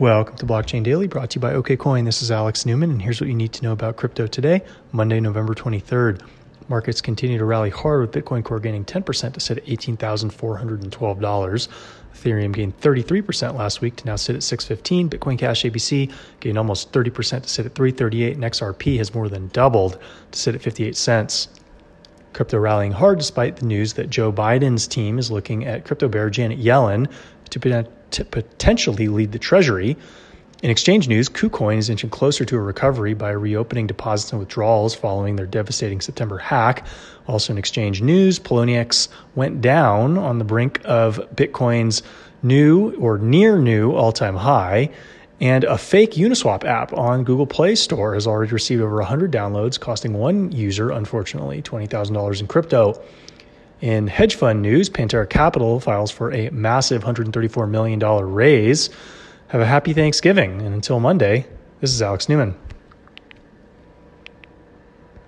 Welcome to Blockchain Daily, brought to you by OKCoin. This is Alex Newman, and here's what you need to know about crypto today, Monday, November 23rd. Markets continue to rally hard, with Bitcoin Core gaining 10% to sit at $18,412. Ethereum gained 33% last week to now sit at 615. Bitcoin Cash ABC gained almost 30% to sit at 338, and XRP has more than doubled to sit at 58 cents. Crypto rallying hard despite the news that Joe Biden's team is looking at crypto bear Janet Yellen to, potentially lead the Treasury. In exchange news, KuCoin is inching closer to a recovery by reopening deposits and withdrawals following their devastating September hack. Also in exchange news, Poloniex went down on the brink of Bitcoin's new or near new all time high. And a fake Uniswap app on Google Play Store has already received over 100 downloads, costing one user, unfortunately, $20,000 in crypto. In hedge fund news, Pantera Capital files for a massive $134 million raise. Have a happy Thanksgiving. And until Monday, this is Alex Newman.